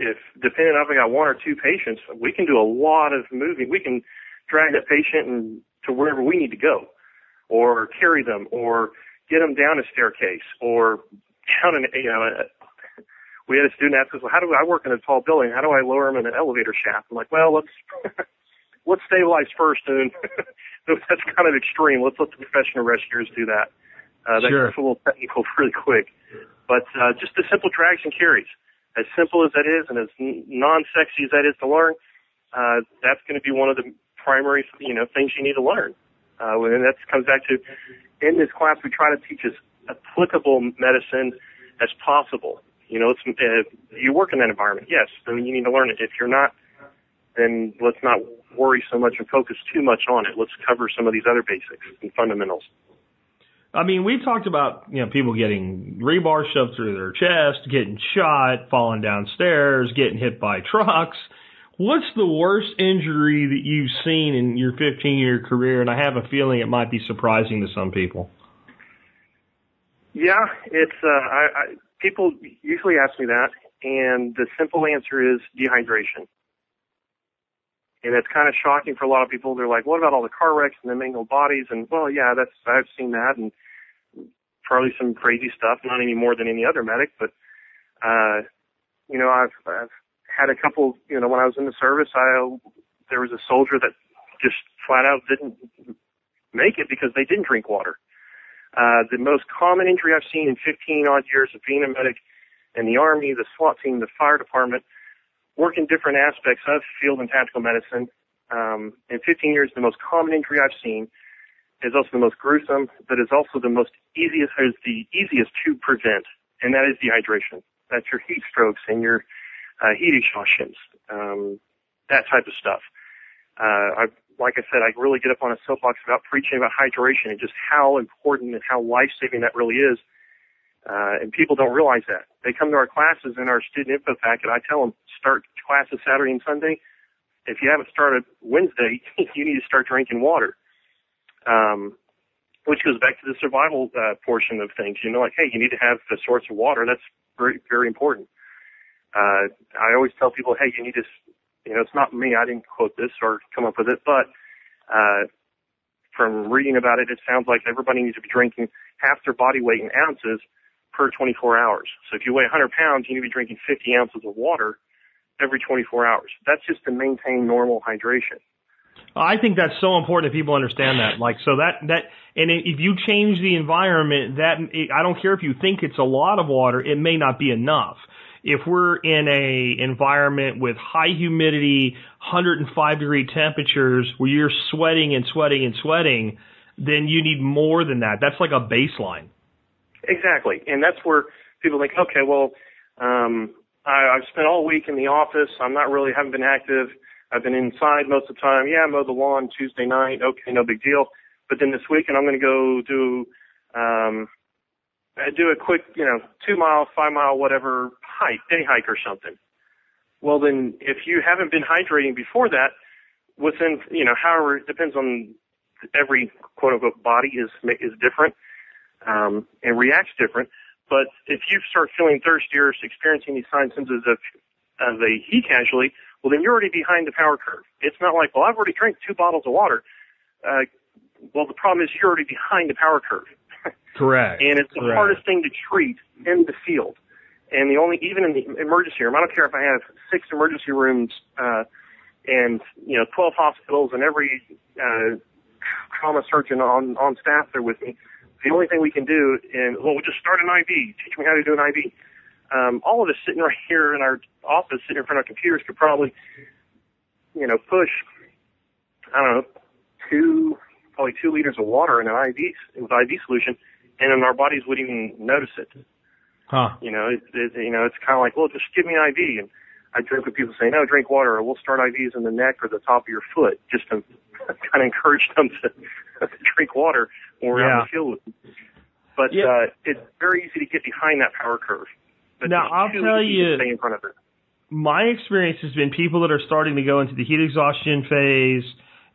if depending on if I got one or two patients, we can do a lot of moving. We can drag that patient and to wherever we need to go, or carry them, or get them down a staircase, or down an you know. We had a student ask us, "Well, how do I work in a tall building? How do I lower them in an elevator shaft?" I'm like, "Well, let's [LAUGHS] let's stabilize first, and [LAUGHS] that's kind of extreme. Let's let the professional rescuers do that. Uh, that Sure. gets a little technical [LAUGHS] really quick, but uh, just the simple drags and carries, as simple as that is, and as non-sexy as that is to learn, uh, that's going to be one of the primary, you know, things you need to learn. Uh, and that comes back to, in this class, we try to teach as applicable medicine as possible. You know, it's, uh, you work in that environment, yes, I mean, you need to learn it. If you're not, then let's not worry so much and focus too much on it. Let's cover some of these other basics and fundamentals. I mean, we talked about, you know, people getting rebar shoved through their chest, getting shot, falling downstairs, getting hit by trucks. What's the worst injury that you've seen in your 15 year career? And I have a feeling it might be surprising to some people. Yeah, it's uh, I, I people usually ask me that, and the simple answer is dehydration. And it's kind of shocking for a lot of people. They're like, "What about all the car wrecks and the mangled bodies?" And well, yeah, that's I've seen that, and probably some crazy stuff. Not any more than any other medic, but uh, you know, I've I've had a couple. You know, when I was in the service, I there was a soldier that just flat out didn't make it because they didn't drink water. Uh, the most common injury I've seen in 15 odd years of being a medic in the Army, the SWAT team, the fire department, work in different aspects of field and tactical medicine. Um, in 15 years, the most common injury I've seen is also the most gruesome, but is also the most easiest, is the easiest to prevent, and that is dehydration. That's your heat strokes and your uh, heat exhaustions, um, that type of stuff. Uh, I, like I said, I really get up on a soapbox about preaching about hydration and just how important and how life-saving that really is. Uh, and people don't realize that. They come to our classes in our student info packet. I tell them, start classes Saturday and Sunday. If you haven't started Wednesday, [LAUGHS] you need to start drinking water. Um, which goes back to the survival uh, portion of things. You know, like, hey, you need to have the source of water. That's very, very important. Uh, I always tell people, hey, you need to, you know, it's not me. I didn't quote this or come up with it, but uh, from reading about it, it sounds like everybody needs to be drinking half their body weight in ounces per 24 hours. So if you weigh 100 pounds, you need to be drinking 50 ounces of water every 24 hours. That's just to maintain normal hydration. I think that's so important that people understand that. Like, so that, that, and if you change the environment, that, I don't care if you think it's a lot of water, it may not be enough. If we're in a environment with high humidity, 105 degree temperatures where you're sweating and sweating and sweating, then you need more than that. That's like a baseline. Exactly. And that's where people think, okay, well, um, I, I've spent all week in the office. I'm not really, haven't been active. I've been inside most of the time. Yeah, I mow the lawn Tuesday night. Okay, no big deal. But then this weekend I'm going to go do, um, do a quick, you know, two mile, five mile, whatever hike, day hike or something. Well, then if you haven't been hydrating before that, within, you know, however, it depends on every quote unquote body is, is different, um, and reacts different. But if you start feeling thirsty or experiencing these signs and symptoms of, of a heat casualty, well, then you're already behind the power curve. It's not like, well, I've already drank two bottles of water. Uh, well, the problem is you're already behind the power curve. [LAUGHS] Correct. and it's the hardest thing to treat in the field. And the only, even in the emergency room, I don't care if I have six emergency rooms, uh, and, you know, 12 hospitals and every, uh, trauma surgeon on on staff there with me. The only thing we can do, and well, we'll just start an IV. Teach me how to do an IV. Um, all of us sitting right here in our office, sitting in front of our computers, could probably, you know, push, I don't know, two, probably two liters of water in an IV with IV solution, and then our bodies wouldn't even notice it. Huh. You know, it, it, you know, it's kind of like, well, just give me an IV, and I joke with people saying, no, drink water, or we'll start IVs in the neck or the top of your foot, just to [LAUGHS] kind of encourage them to, to [LAUGHS] drink water when we're out in Yeah. the field with them. But Yeah. uh, it's very easy to get behind that power curve. But Now, I'll tell you- stay in front of it. my experience has been people that are starting to go into the heat exhaustion phase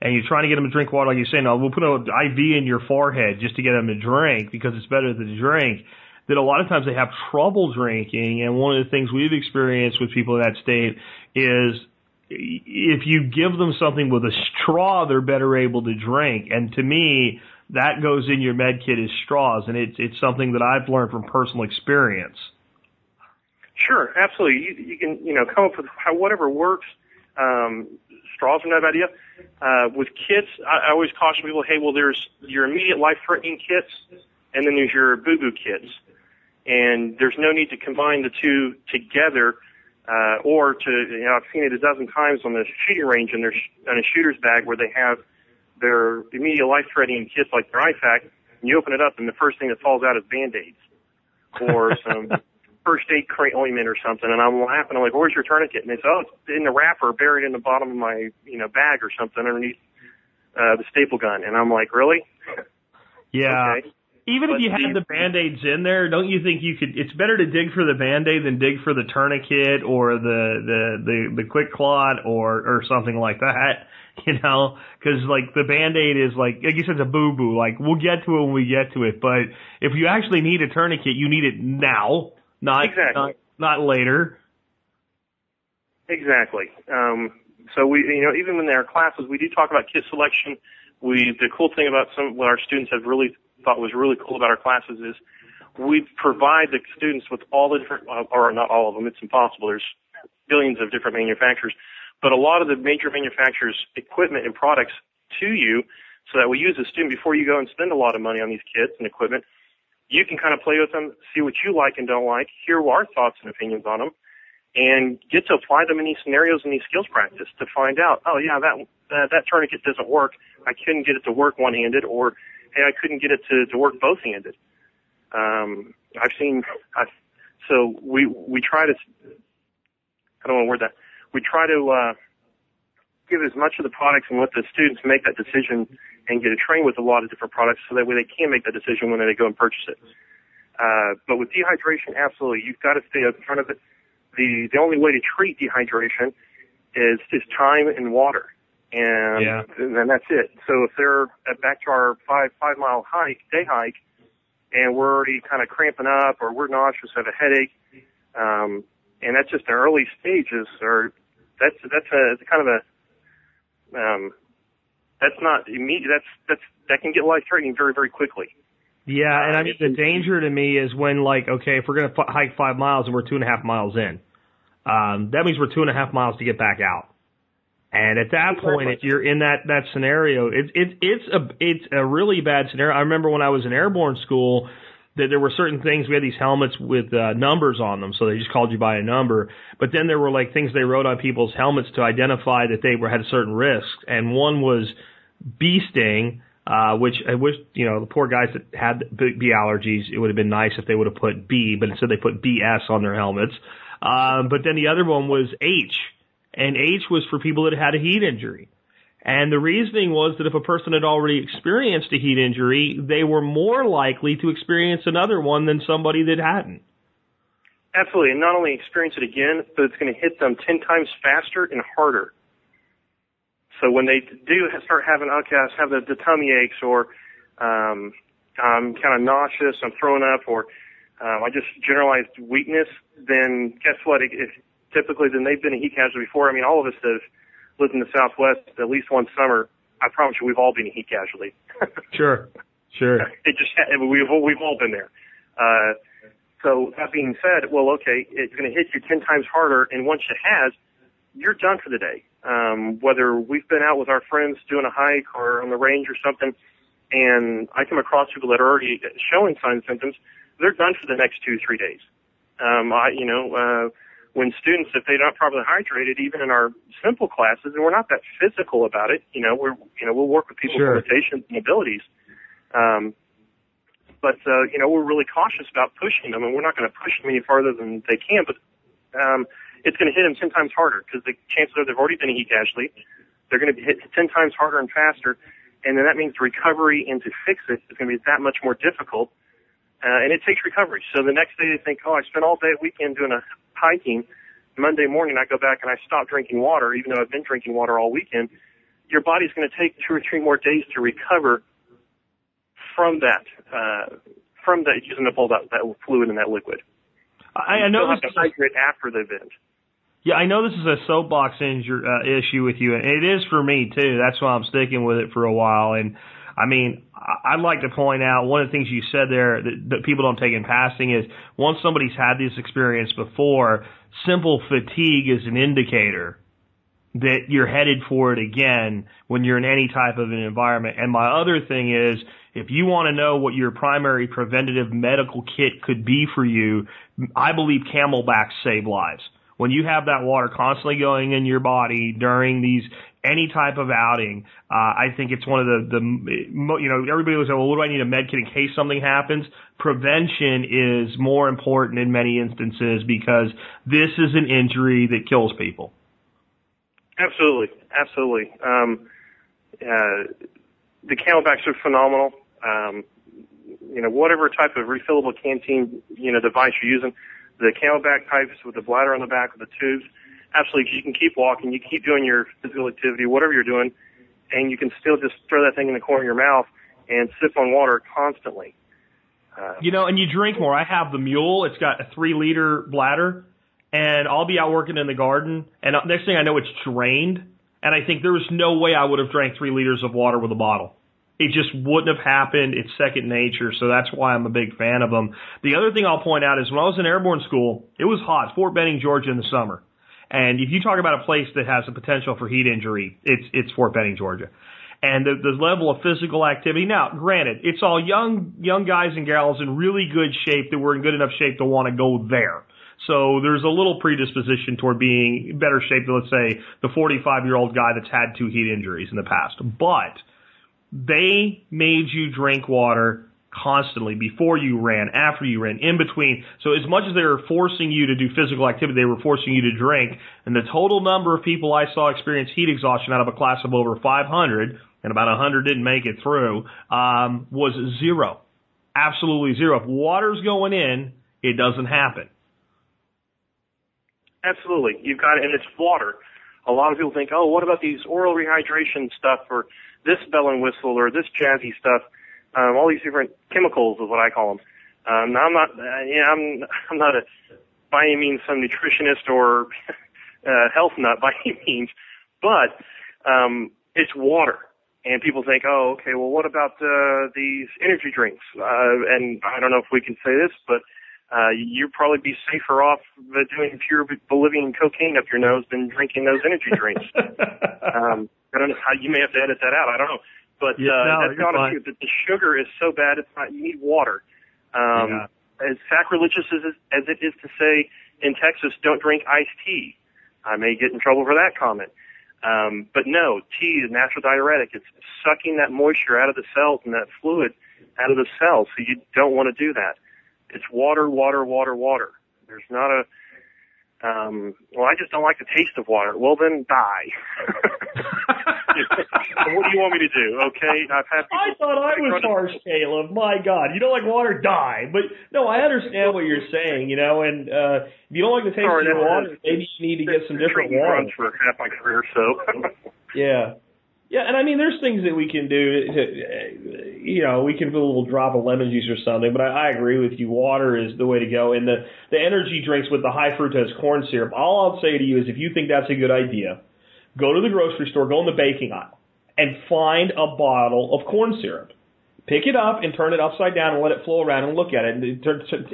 and you're trying to get them to drink water, like you're saying, no, we'll put an IV in your forehead just to get them to drink because it's better to drink. That a lot of times they have trouble drinking, and one of the things we've experienced with people in that state is if you give them something with a straw, they're better able to drink. And to me, that goes in your med kit as straws, and it's it's something that I've learned from personal experience. Sure, absolutely. You, you can, you know, come up with how, whatever works. Um, straws are not a bad idea. Uh, with kits, I, I always caution people, hey, well, there's your immediate life-threatening kits, and then there's your boo-boo kits. And there's no need to combine the two together, uh, or to, you know, I've seen it a dozen times on the shooting range and there's on a shooter's bag where they have their immediate life-threatening kits like their IFAK, and you open it up and the first thing that falls out is Band-Aids. Or [LAUGHS] some first aid crate ointment or something, and I'm laughing. I'm like, "Where's your tourniquet?" And they say, "Oh, it's in the wrapper, buried in the bottom of my, you know, bag or something underneath uh, the staple gun." And I'm like, "Really?" Yeah. Okay. Even if you had the- band-aids in there, don't you think you could, it's better to dig for the band-aid than dig for the tourniquet or the, the, the, the QuikClot or, or something like that, [LAUGHS] you know? Cause like the band-aid is like, like you said, it's a boo-boo. Like we'll get to it when we get to it, but if you actually need a tourniquet, you need it now, not, Exactly. not, not later. Exactly. Um, so we, you know, even in our classes, we do talk about kit selection. We, the cool thing about some, what our students have really thought was really cool about our classes is we provide the students with all the different, uh, or not all of them, it's impossible. There's billions of different manufacturers, but a lot of the major manufacturers' equipment and products to you so that we use a student before you go and spend a lot of money on these kits and equipment. You can kind of play with them, see what you like and don't like, hear our thoughts and opinions on them, and get to apply them in these scenarios and these skills practice to find out, oh yeah, that uh, that tourniquet doesn't work. I couldn't get it to work one-handed, or I couldn't get it to to work both-handed. Um, I've seen, I've, so we we try to, I don't want to word that. We try to uh, give as much of the products and let the students make that decision and get trained with a lot of different products, so that way they can make that decision when they go and purchase it. Uh, but with dehydration, absolutely, you've got to stay in front of it the the only way to treat dehydration is is time and water, and Yeah. and that's it. So if they're back to our five five mile hike day hike, and we're already kind of cramping up, or we're nauseous, have a headache, um, and that's just the early stages, or that's that's a it's kind of a um, that's not immediate. That's that's that can get life threatening very very quickly. Yeah, and I mean the danger to me is when like okay, if we're gonna f- hike five miles and we're two and a half miles in, um, that means we're two and a half miles to get back out. And at that point, if you're in that that scenario, it's it, it's a it's a really bad scenario. I remember when I was in airborne school that there were certain things. We had these helmets with uh, numbers on them, so they just called you by a number. But then there were like things they wrote on people's helmets to identify that they were had certain risks, and one was bee sting, uh, which I wish, you know, the poor guys that had bee allergies, it would have been nice if they would have put B, but instead they put BS on their helmets. Um, but then the other one was H, and H was for people that had a heat injury. And the reasoning was that if a person had already experienced a heat injury, they were more likely to experience another one than somebody that hadn't. Absolutely, and not only experience it again, but it's going to hit them ten times faster and harder. So when they do start having outcasts, have the, the tummy aches, or um, I'm kind of nauseous, I'm throwing up, or um, I just generalized weakness, then guess what? If, if typically, then they've been a heat casualty before. I mean, all of us have lived in the Southwest at least one summer. I promise you, we've all been a heat casualty. [LAUGHS] Sure, sure. [LAUGHS] it just we've all- we've all been there. Uh, so that being said, well, okay, it's going to hit you ten times harder, and once it has, you're done for the day. Um, whether we've been out with our friends doing a hike or on the range or something, and I come across people that are already showing signs and symptoms, they're done for the next two, three days. Um, I, you know, uh, when students, if they're not properly hydrated, even in our simple classes, and we're not that physical about it, you know, we're, you know, we'll work with people's Sure. limitations and abilities. Um, but, uh, you know, we're really cautious about pushing them, and we're not going to push them any farther than they can, but, um, it's going to hit them 10 times harder because the chances are they've already been a heat casualty. They're going to be hit 10 times harder and faster, and then that means the recovery and to fix it is going to be that much more difficult. Uh, and it takes recovery. So the next day they think, oh, I spent all day weekend doing a hiking. Monday morning I go back and I stop drinking water, even though I've been drinking water all weekend. Your body's going to take two or three more days to recover from that, uh, from that using up all that, that fluid in that liquid. I, I know you still is have to hydrate after the event. Yeah, I know this is a soapbox injur uh, issue with you, and it is for me too. That's why I'm sticking with it for a while. And I mean, I'd like to point out one of the things you said there that, that people don't take in passing is once somebody's had this experience before, simple fatigue is an indicator that you're headed for it again when you're in any type of an environment. And my other thing is, if you want to know what your primary preventative medical kit could be for you, I believe CamelBaks save lives. When you have that water constantly going in your body during these any type of outing, uh, I think it's one of the the you know everybody was like, well, what do I need a med kit in case something happens? Prevention is more important in many instances because this is an injury that kills people. Absolutely, absolutely. Um, uh, the CamelBaks are phenomenal. Um, you know, whatever type of refillable canteen you know device you're using, the CamelBak pipes with the bladder on the back of the tubes, absolutely. You can keep walking, you keep doing your physical activity, whatever you're doing, and you can still just throw that thing in the corner of your mouth and sip on water constantly. Uh, You know, and you drink more. I have the mule. It's got a three liter bladder, and I'll be out working in the garden, and next thing I know, it's drained. And I think there was no way I would have drank three liters of water with a bottle. It just wouldn't have happened. It's second nature, so that's why I'm a big fan of them. The other thing I'll point out is when I was in airborne school, it was hot. Fort Benning, Georgia, in the summer. And if you talk about a place that has a potential for heat injury, it's it's Fort Benning, Georgia. And the, the level of physical activity. Now, granted, it's all young young guys and gals in really good shape that were in good enough shape to want to go there. So there's a little predisposition toward being better shape than let's say the 45 year old guy that's had two heat injuries in the past. But they made you drink water constantly before you ran, after you ran, in between. So as much as they were forcing you to do physical activity, they were forcing you to drink. And the total number of people I saw experience heat exhaustion out of a class of over 500, and about 100 didn't make it through, um, was zero. Absolutely zero. If water's going in, it doesn't happen. Absolutely. You've got and it's water. A lot of people think, oh, what about these oral rehydration stuff or this bell and whistle or this jazzy stuff? Um, all these different chemicals is what I call them. Um, now I'm not, uh, yeah, I'm, [LAUGHS] I'm not a, by any means some nutritionist or [LAUGHS] uh, health nut by [LAUGHS] any means, but um, it's water. And people think, oh, okay, well, what about uh, these energy drinks? Uh, and I don't know if we can say this, but uh, you'd probably be safer off uh, doing pure Bolivian cocaine up your nose than drinking those energy drinks. um, I don't know how you may have to edit that out. I don't know, but Yeah, uh, no, that's not fine. a that the sugar is so bad. It's not. You need water. Um, As sacrilegious as, as it is to say in Texas, don't drink iced tea. I may get in trouble for that comment. Um, but no, tea is a natural diuretic. It's sucking that moisture out of the cells and that fluid out of the cells. So you don't want to do that. It's water, water, water, water. There's not a, um, well, I just don't like the taste of water. Well, then die. [LAUGHS] [LAUGHS] what do you want me to do? Okay, I've had. I thought I was harsh, Caleb. My God, you don't like water, die. But no, I understand what you're saying. You know, and uh, if you don't like the taste Sorry, of water, maybe you need to get some different water. for half my career, so. [LAUGHS] Yeah. Yeah, and I mean, there's things that we can do. To, you know, we can put a little drop of lemon juice or something. But I, I agree with you. Water is the way to go. And the the energy drinks with the high fructose corn syrup. All I'll say to you is, if you think that's a good idea, go to the grocery store, go in the baking aisle, and find a bottle of corn syrup. pick it up and turn it upside down and let it flow around and look at it. And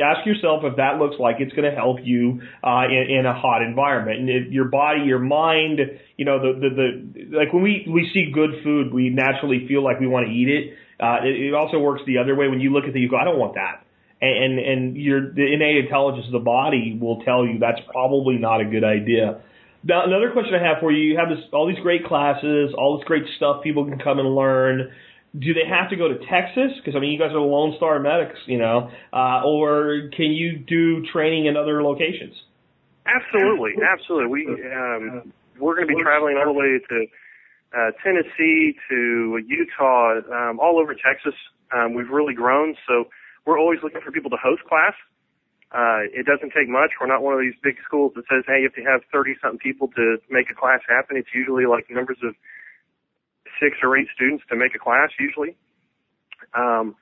ask yourself if that looks like it's going to help you uh, in, in a hot environment. And it, your body, your mind, you know, the, the the like when we we see good food, we naturally feel like we want to eat it. Uh, it, it also works the other way. When you look at it, you go, I don't want that. And and your the innate intelligence of the body will tell you that's probably not a good idea. Now, another question I have for you: You have this all these great classes, all this great stuff people can come and learn do they have to go to Texas? Because I mean, you guys are Lone Star Medics, you know, uh, or can you do training in other locations? Absolutely, absolutely. We um, we're going to be traveling all the way to uh, Tennessee to Utah, um, all over Texas. Um, we've really grown, so we're always looking for people to host class. Uh, it doesn't take much. We're not one of these big schools that says, hey, you have to have 30 something people to make a class happen. It's usually like numbers of six or eight students to make a class usually. Um,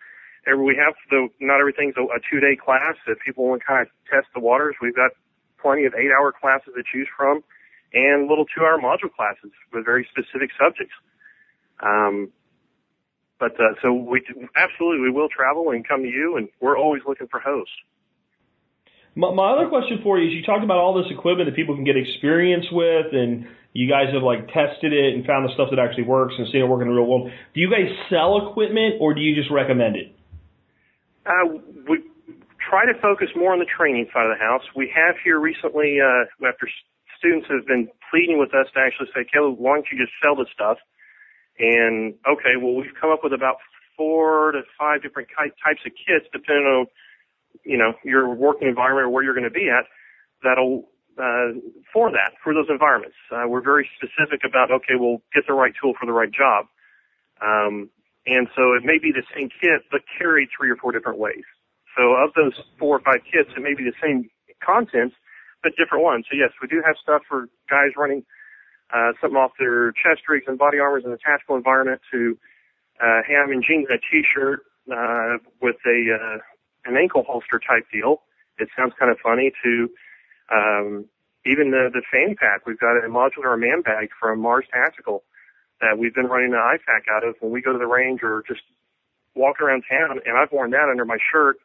we have the not everything's a, a two day class. If people want to kind of test the waters, we've got plenty of eight hour classes to choose from, and little two hour module classes with very specific subjects. Um, but uh, so we absolutely we will travel and come to you, and we're always looking for hosts. My, my other question for you is: you talked about all this equipment that people can get experience with, and you guys have like tested it and found the stuff that actually works and seen it work in the real world. Do you guys sell equipment or do you just recommend it? Uh, we try to focus more on the training side of the house. We have here recently, uh, after students have been pleading with us to actually say, Caleb, why don't you just sell the stuff? And okay, well, we've come up with about four to five different types of kits, depending on, you know, your working environment or where you're going to be at, that'll uh, for that, for those environments. Uh, we're very specific about, okay, we'll get the right tool for the right job. Um, and so it may be the same kit, but carried three or four different ways. So of those four or five kits, it may be the same contents, but different ones. So yes, we do have stuff for guys running uh, something off their chest rigs and body armors in a tactical environment to uh, ham and jeans and a t-shirt uh, with a uh, an ankle holster type deal. It sounds kind of funny to um, even the, the fan pack, we've got a modular man bag from Mars Tactical that we've been running an IFAK out of when we go to the range or just walk around town. And I've worn that under my shirt,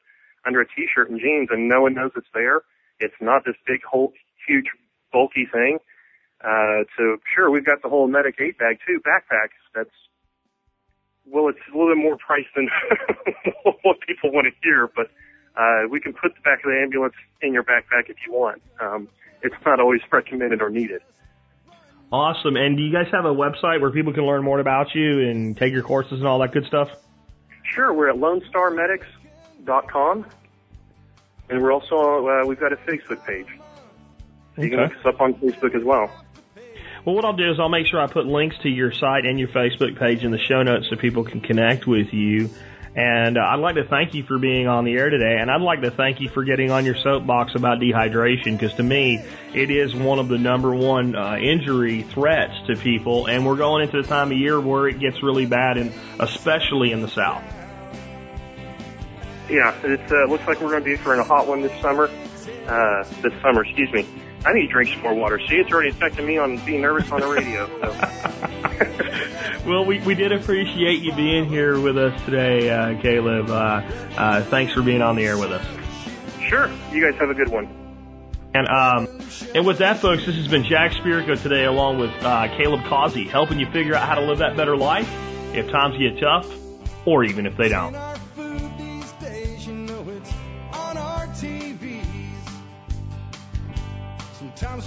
under a t-shirt and jeans, and no one knows it's there. It's not this big, whole, huge, bulky thing. Uh, so sure, we've got the whole medic eight bag too, backpacks. That's well, it's a little bit more price than [LAUGHS] what people want to hear, but uh, we can put the back of the ambulance in your backpack if you want. Um, it's not always recommended or needed. Awesome. And do you guys have a website where people can learn more about you and take your courses and all that good stuff? Sure. We're at LoneStarMedics.com. And we're also, uh, we've got a Facebook page. So you can look us up on Facebook as well. Well, what I'll do is I'll make sure I put links to your site and your Facebook page in the show notes so people can connect with you. And uh, I'd like to thank you for being on the air today. And I'd like to thank you for getting on your soapbox about dehydration because to me, it is one of the number one uh, injury threats to people. And we're going into the time of year where it gets really bad, and especially in the South. Yeah, it uh, looks like we're going to be for a hot one this summer. Uh, this summer, excuse me. I need to drink some more water. See, it's already affecting me on being nervous on the radio. So. [LAUGHS] well, we, we did appreciate you being here with us today, uh, Caleb. Uh, uh, thanks for being on the air with us. Sure. You guys have a good one. And um, and with that, folks, this has been Jack Spirko today, along with uh, Caleb Causey, helping you figure out how to live that better life if times get tough, or even if they don't.